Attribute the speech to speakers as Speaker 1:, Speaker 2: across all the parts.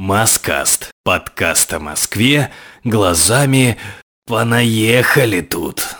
Speaker 1: Маскаст. Подкаст о Москве глазами «Понаехали тут».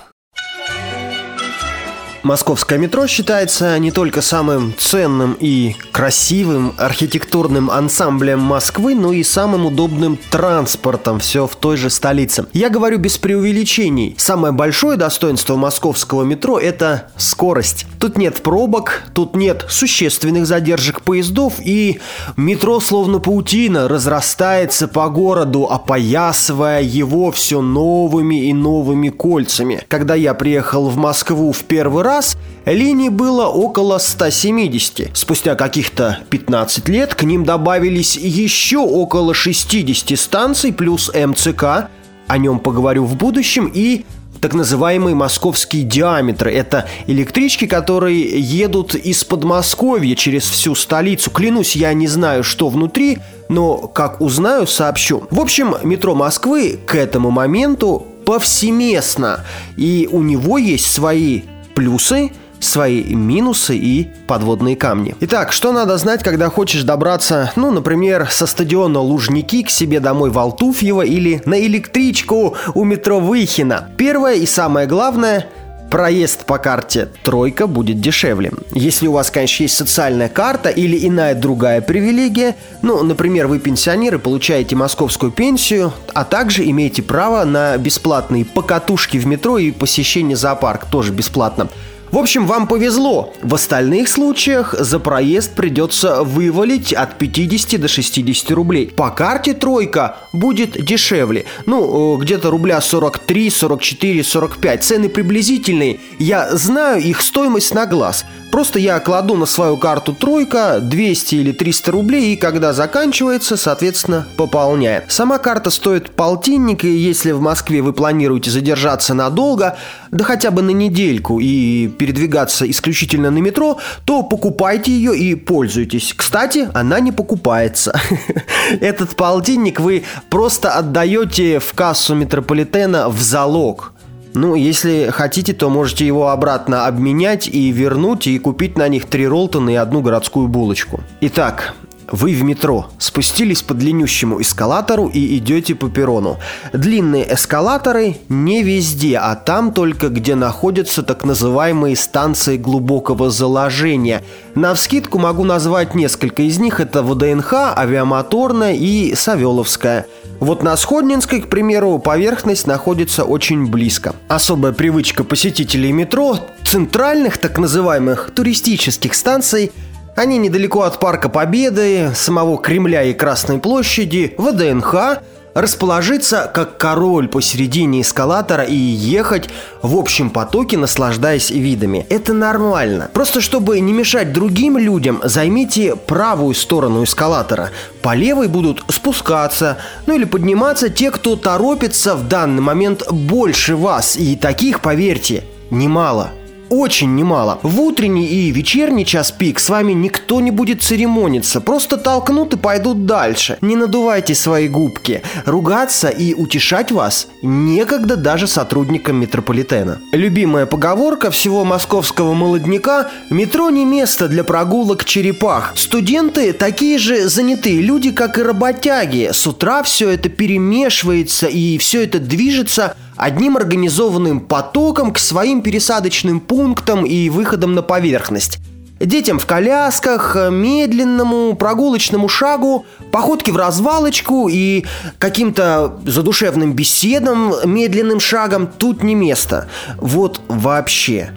Speaker 2: Московское метро считается не только самым ценным и красивым архитектурным ансамблем Москвы, но и самым удобным транспортом все в той же столице. Я говорю без преувеличений. Самое большое достоинство московского метро – это скорость. Тут нет пробок, тут нет существенных задержек поездов, и метро словно паутина разрастается по городу, опоясывая его все новыми и новыми кольцами. Когда я приехал в Москву в первый раз, раз линий было около 170. Спустя каких-то 15 лет к ним добавились еще около 60 станций плюс МЦК, о нем поговорю в будущем, и так называемый московский диаметр. Это электрички, которые едут из Подмосковья через всю столицу. Клянусь, я не знаю, что внутри, но как узнаю, сообщу. В общем, метро Москвы к этому моменту повсеместно, и у него есть свои плюсы, свои минусы и подводные камни. Итак, что надо знать, когда хочешь добраться, ну, например, со стадиона Лужники к себе домой в Алтуфьево или на электричку у метро Выхина? Первое и самое главное – проезд по карте «тройка» будет дешевле. Если у вас, конечно, есть социальная карта или иная другая привилегия, ну, например, вы пенсионеры, получаете московскую пенсию, а также имеете право на бесплатные покатушки в метро и посещение зоопарка тоже бесплатно. В общем, вам повезло. В остальных случаях за проезд придется вывалить от 50 до 60 рублей. По карте тройка будет дешевле. Ну, э, где-то рубля 43, 44, 45. Цены приблизительные. Я знаю их стоимость на глаз. Просто я кладу на свою карту тройка 200 или 300 рублей и когда заканчивается, соответственно, пополняю. Сама карта стоит полтинник, и если в Москве вы планируете задержаться надолго, да хотя бы на недельку и передвигаться исключительно на метро, то покупайте ее и пользуйтесь. Кстати, она не покупается. Этот полтинник вы просто отдаете в кассу метрополитена в залог. Ну, если хотите, то можете его обратно обменять и вернуть, и купить на них три ролтона и одну городскую булочку. Итак, вы в метро, спустились по длиннющему эскалатору и идете по перрону. Длинные эскалаторы не везде, а там только где находятся так называемые станции глубокого заложения. На вскидку могу назвать несколько из них. Это ВДНХ, Авиамоторная и Савеловская. Вот на Сходнинской, к примеру, поверхность находится очень близко. Особая привычка посетителей метро, центральных так называемых туристических станций – они недалеко от Парка Победы, самого Кремля и Красной площади, ВДНХ, расположиться как король посередине эскалатора и ехать в общем потоке, наслаждаясь видами. Это нормально. Просто чтобы не мешать другим людям, займите правую сторону эскалатора. По левой будут спускаться, ну или подниматься те, кто торопится в данный момент больше вас. И таких, поверьте, немало очень немало. В утренний и вечерний час пик с вами никто не будет церемониться, просто толкнут и пойдут дальше. Не надувайте свои губки. Ругаться и утешать вас некогда даже сотрудникам метрополитена. Любимая поговорка всего московского молодняка – метро не место для прогулок черепах. Студенты такие же занятые люди, как и работяги. С утра все это перемешивается и все это движется – одним организованным потоком к своим пересадочным пунктам и выходам на поверхность. Детям в колясках, медленному прогулочному шагу, походке в развалочку и каким-то задушевным беседам медленным шагом тут не место. Вот вообще.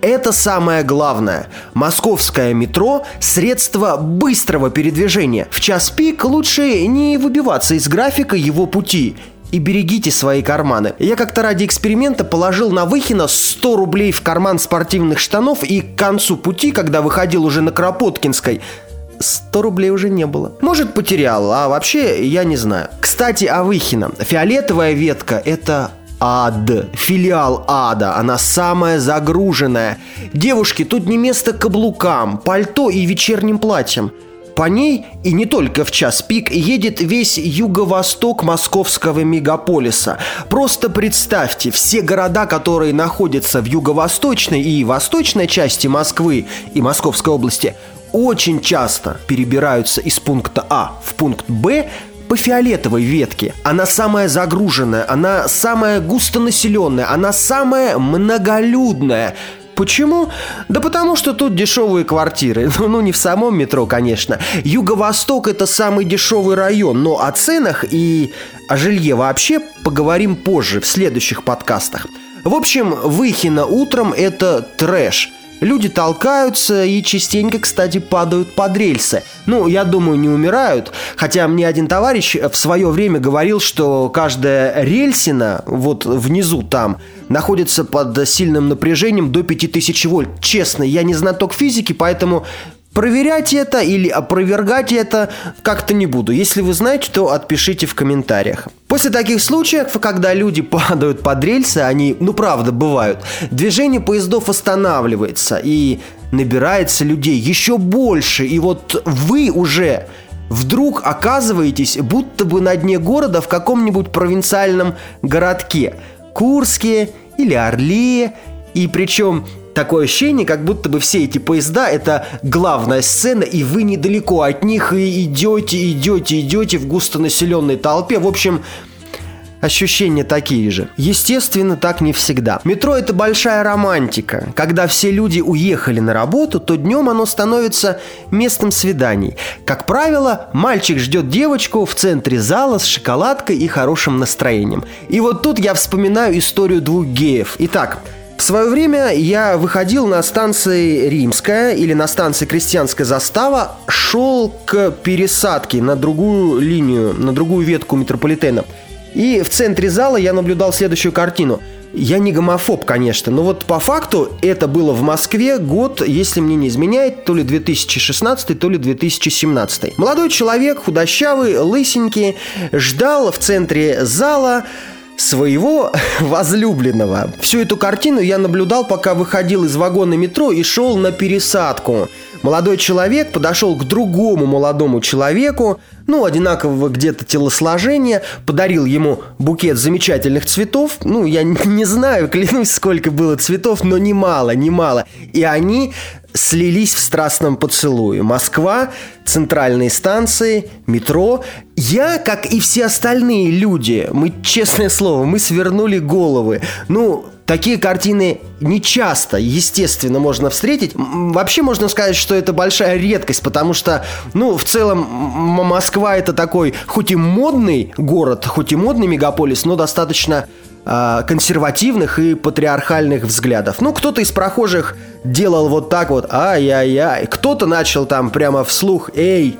Speaker 2: Это самое главное. Московское метро – средство быстрого передвижения. В час пик лучше не выбиваться из графика его пути и берегите свои карманы. Я как-то ради эксперимента положил на Выхина 100 рублей в карман спортивных штанов и к концу пути, когда выходил уже на Кропоткинской, 100 рублей уже не было. Может, потерял, а вообще я не знаю. Кстати, о Выхина. Фиолетовая ветка – это ад, филиал ада, она самая загруженная. Девушки, тут не место каблукам, пальто и вечерним платьям. По ней, и не только в час пик, едет весь юго-восток московского мегаполиса. Просто представьте, все города, которые находятся в юго-восточной и восточной части Москвы и Московской области, очень часто перебираются из пункта А в пункт Б по фиолетовой ветке. Она самая загруженная, она самая густонаселенная, она самая многолюдная. Почему? Да потому что тут дешевые квартиры. Ну, не в самом метро, конечно. Юго-Восток это самый дешевый район, но о ценах и о жилье вообще поговорим позже, в следующих подкастах. В общем, Выхина утром это трэш – Люди толкаются и частенько, кстати, падают под рельсы. Ну, я думаю, не умирают. Хотя мне один товарищ в свое время говорил, что каждая рельсина вот внизу там находится под сильным напряжением до 5000 вольт. Честно, я не знаток физики, поэтому Проверять это или опровергать это как-то не буду. Если вы знаете, то отпишите в комментариях. После таких случаев, когда люди падают под рельсы, они, ну правда, бывают, движение поездов останавливается и набирается людей еще больше. И вот вы уже вдруг оказываетесь будто бы на дне города в каком-нибудь провинциальном городке. Курске или Орле. И причем Такое ощущение, как будто бы все эти поезда – это главная сцена, и вы недалеко от них и идете, идете, идете в густонаселенной толпе. В общем, ощущения такие же. Естественно, так не всегда. Метро – это большая романтика. Когда все люди уехали на работу, то днем оно становится местом свиданий. Как правило, мальчик ждет девочку в центре зала с шоколадкой и хорошим настроением. И вот тут я вспоминаю историю двух геев. Итак, в свое время я выходил на станции Римская или на станции Крестьянская застава, шел к пересадке на другую линию, на другую ветку метрополитена. И в центре зала я наблюдал следующую картину. Я не гомофоб, конечно, но вот по факту это было в Москве год, если мне не изменяет, то ли 2016, то ли 2017. Молодой человек, худощавый, лысенький, ждал в центре зала своего возлюбленного. Всю эту картину я наблюдал, пока выходил из вагона метро и шел на пересадку. Молодой человек подошел к другому молодому человеку, ну, одинакового где-то телосложения, подарил ему букет замечательных цветов. Ну, я не знаю, клянусь, сколько было цветов, но немало, немало. И они слились в страстном поцелуе. Москва, центральные станции, метро. Я, как и все остальные люди, мы, честное слово, мы свернули головы. Ну, Такие картины не часто, естественно, можно встретить. Вообще можно сказать, что это большая редкость, потому что, ну, в целом Москва это такой, хоть и модный город, хоть и модный мегаполис, но достаточно консервативных и патриархальных взглядов. Ну, кто-то из прохожих делал вот так вот, ай-яй-яй. Кто-то начал там прямо вслух, эй,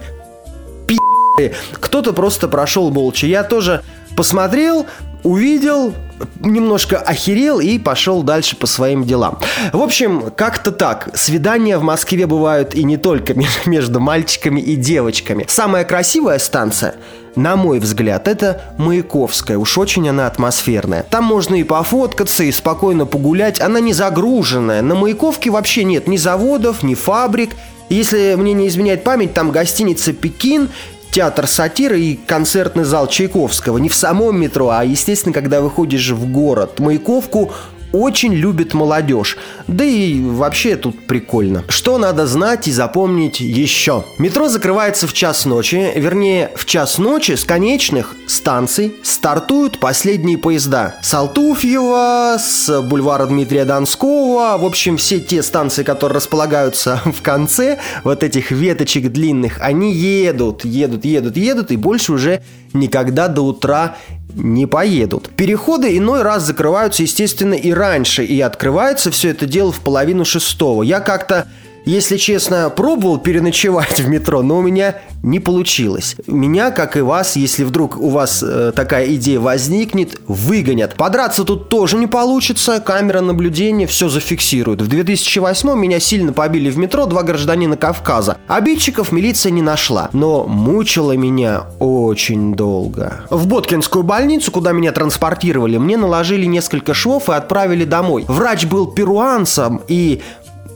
Speaker 2: пи***. Кто-то просто прошел молча. Я тоже посмотрел, увидел, немножко охерел и пошел дальше по своим делам. В общем, как-то так. Свидания в Москве бывают и не только между мальчиками и девочками. Самая красивая станция на мой взгляд, это Маяковская. Уж очень она атмосферная. Там можно и пофоткаться, и спокойно погулять. Она не загруженная. На Маяковке вообще нет ни заводов, ни фабрик. Если мне не изменяет память, там гостиница «Пекин», театр сатиры и концертный зал Чайковского. Не в самом метро, а, естественно, когда выходишь в город. Маяковку очень любит молодежь. Да и вообще тут прикольно. Что надо знать и запомнить еще? Метро закрывается в час ночи, вернее, в час ночи с конечных станций стартуют последние поезда. С Алтуфьева, с бульвара Дмитрия Донского, в общем, все те станции, которые располагаются в конце вот этих веточек длинных, они едут, едут, едут, едут, и больше уже никогда до утра не поедут. Переходы иной раз закрываются, естественно, и раньше, и открывается все это дело в половину шестого. Я как-то если честно, пробовал переночевать в метро, но у меня не получилось. Меня, как и вас, если вдруг у вас э, такая идея возникнет, выгонят. Подраться тут тоже не получится, камера наблюдения все зафиксирует. В 2008 меня сильно побили в метро два гражданина Кавказа. Обидчиков милиция не нашла, но мучила меня очень долго. В Боткинскую больницу, куда меня транспортировали, мне наложили несколько швов и отправили домой. Врач был перуанцем и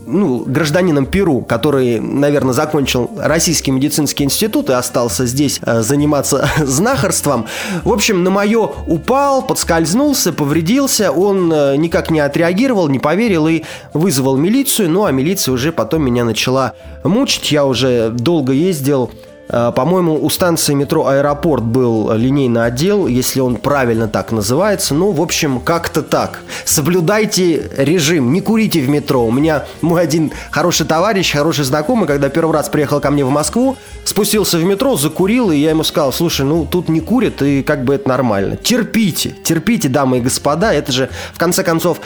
Speaker 2: ну, гражданином Перу, который, наверное, закончил Российский медицинский институт и остался здесь э, заниматься знахарством. В общем, на мое упал, подскользнулся, повредился, он э, никак не отреагировал, не поверил и вызвал милицию, ну а милиция уже потом меня начала мучить, я уже долго ездил по-моему, у станции метро «Аэропорт» был линейный отдел, если он правильно так называется. Ну, в общем, как-то так. Соблюдайте режим, не курите в метро. У меня мой один хороший товарищ, хороший знакомый, когда первый раз приехал ко мне в Москву, спустился в метро, закурил, и я ему сказал, слушай, ну, тут не курят, и как бы это нормально. Терпите, терпите, дамы и господа, это же, в конце концов,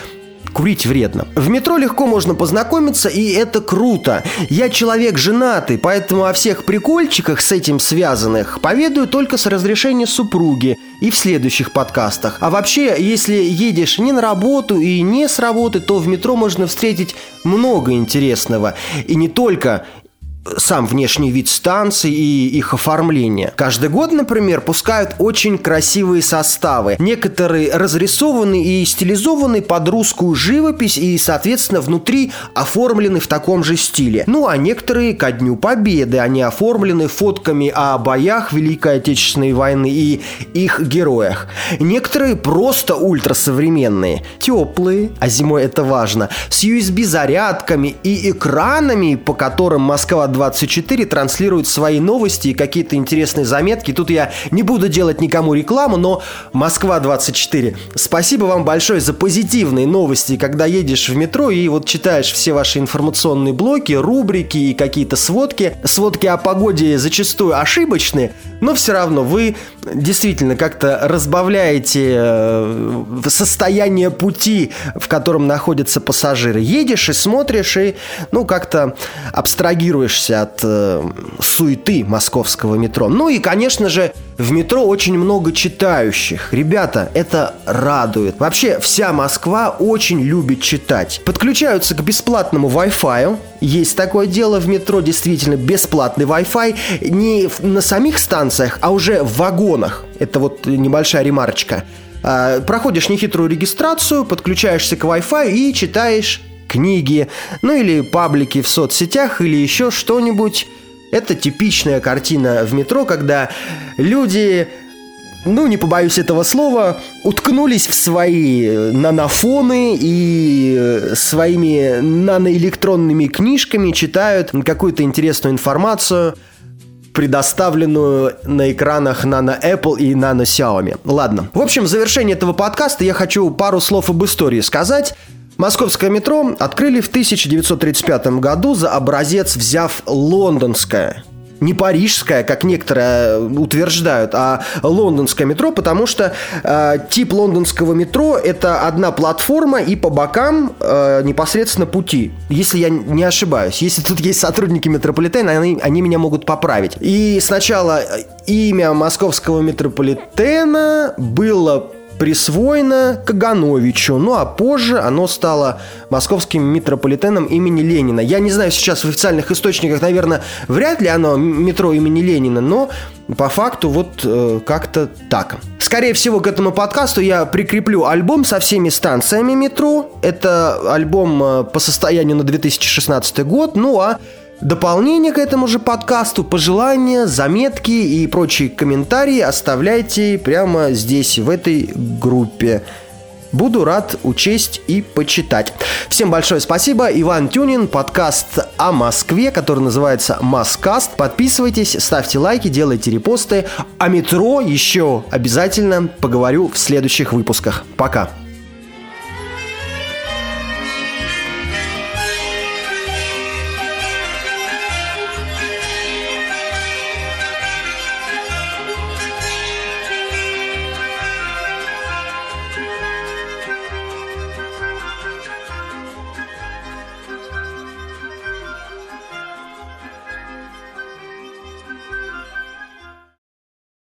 Speaker 2: Курить вредно. В метро легко можно познакомиться, и это круто. Я человек женатый, поэтому о всех прикольчиках с этим связанных поведаю только с разрешения супруги и в следующих подкастах. А вообще, если едешь не на работу и не с работы, то в метро можно встретить много интересного. И не только сам внешний вид станций и их оформление. Каждый год, например, пускают очень красивые составы. Некоторые разрисованы и стилизованы под русскую живопись и, соответственно, внутри оформлены в таком же стиле. Ну, а некоторые ко Дню Победы. Они оформлены фотками о боях Великой Отечественной войны и их героях. Некоторые просто ультрасовременные. Теплые, а зимой это важно, с USB-зарядками и экранами, по которым Москва 24 транслирует свои новости и какие-то интересные заметки. Тут я не буду делать никому рекламу, но Москва-24, спасибо вам большое за позитивные новости, когда едешь в метро и вот читаешь все ваши информационные блоки, рубрики и какие-то сводки. Сводки о погоде зачастую ошибочные, но все равно вы действительно как-то разбавляете э, состояние пути, в котором находятся пассажиры. Едешь и смотришь, и ну как-то абстрагируешься от э, суеты московского метро. Ну и, конечно же, в метро очень много читающих. Ребята, это радует. Вообще, вся Москва очень любит читать. Подключаются к бесплатному Wi-Fi. Есть такое дело в метро, действительно, бесплатный Wi-Fi. Не на самих станциях, а уже в вагонах. Это вот небольшая ремарочка. А, проходишь нехитрую регистрацию, подключаешься к Wi-Fi и читаешь книги, ну или паблики в соцсетях, или еще что-нибудь. Это типичная картина в метро, когда люди ну, не побоюсь этого слова, уткнулись в свои нанофоны и своими наноэлектронными книжками читают какую-то интересную информацию, предоставленную на экранах Nano Apple и Nano Xiaomi. Ладно. В общем, в завершение этого подкаста я хочу пару слов об истории сказать. Московское метро открыли в 1935 году за образец взяв лондонское не парижское, как некоторые э, утверждают, а лондонское метро, потому что э, тип лондонского метро это одна платформа и по бокам э, непосредственно пути, если я не ошибаюсь. Если тут есть сотрудники метрополитена, они, они меня могут поправить. И сначала имя московского метрополитена было присвоено Кагановичу, ну а позже оно стало московским метрополитеном имени Ленина. Я не знаю сейчас в официальных источниках, наверное, вряд ли оно метро имени Ленина, но по факту вот э, как-то так. Скорее всего, к этому подкасту я прикреплю альбом со всеми станциями метро. Это альбом э, по состоянию на 2016 год. Ну а Дополнение к этому же подкасту, пожелания, заметки и прочие комментарии оставляйте прямо здесь, в этой группе. Буду рад учесть и почитать. Всем большое спасибо. Иван Тюнин, подкаст о Москве, который называется Маскаст. Подписывайтесь, ставьте лайки, делайте репосты. О метро еще обязательно поговорю в следующих выпусках. Пока.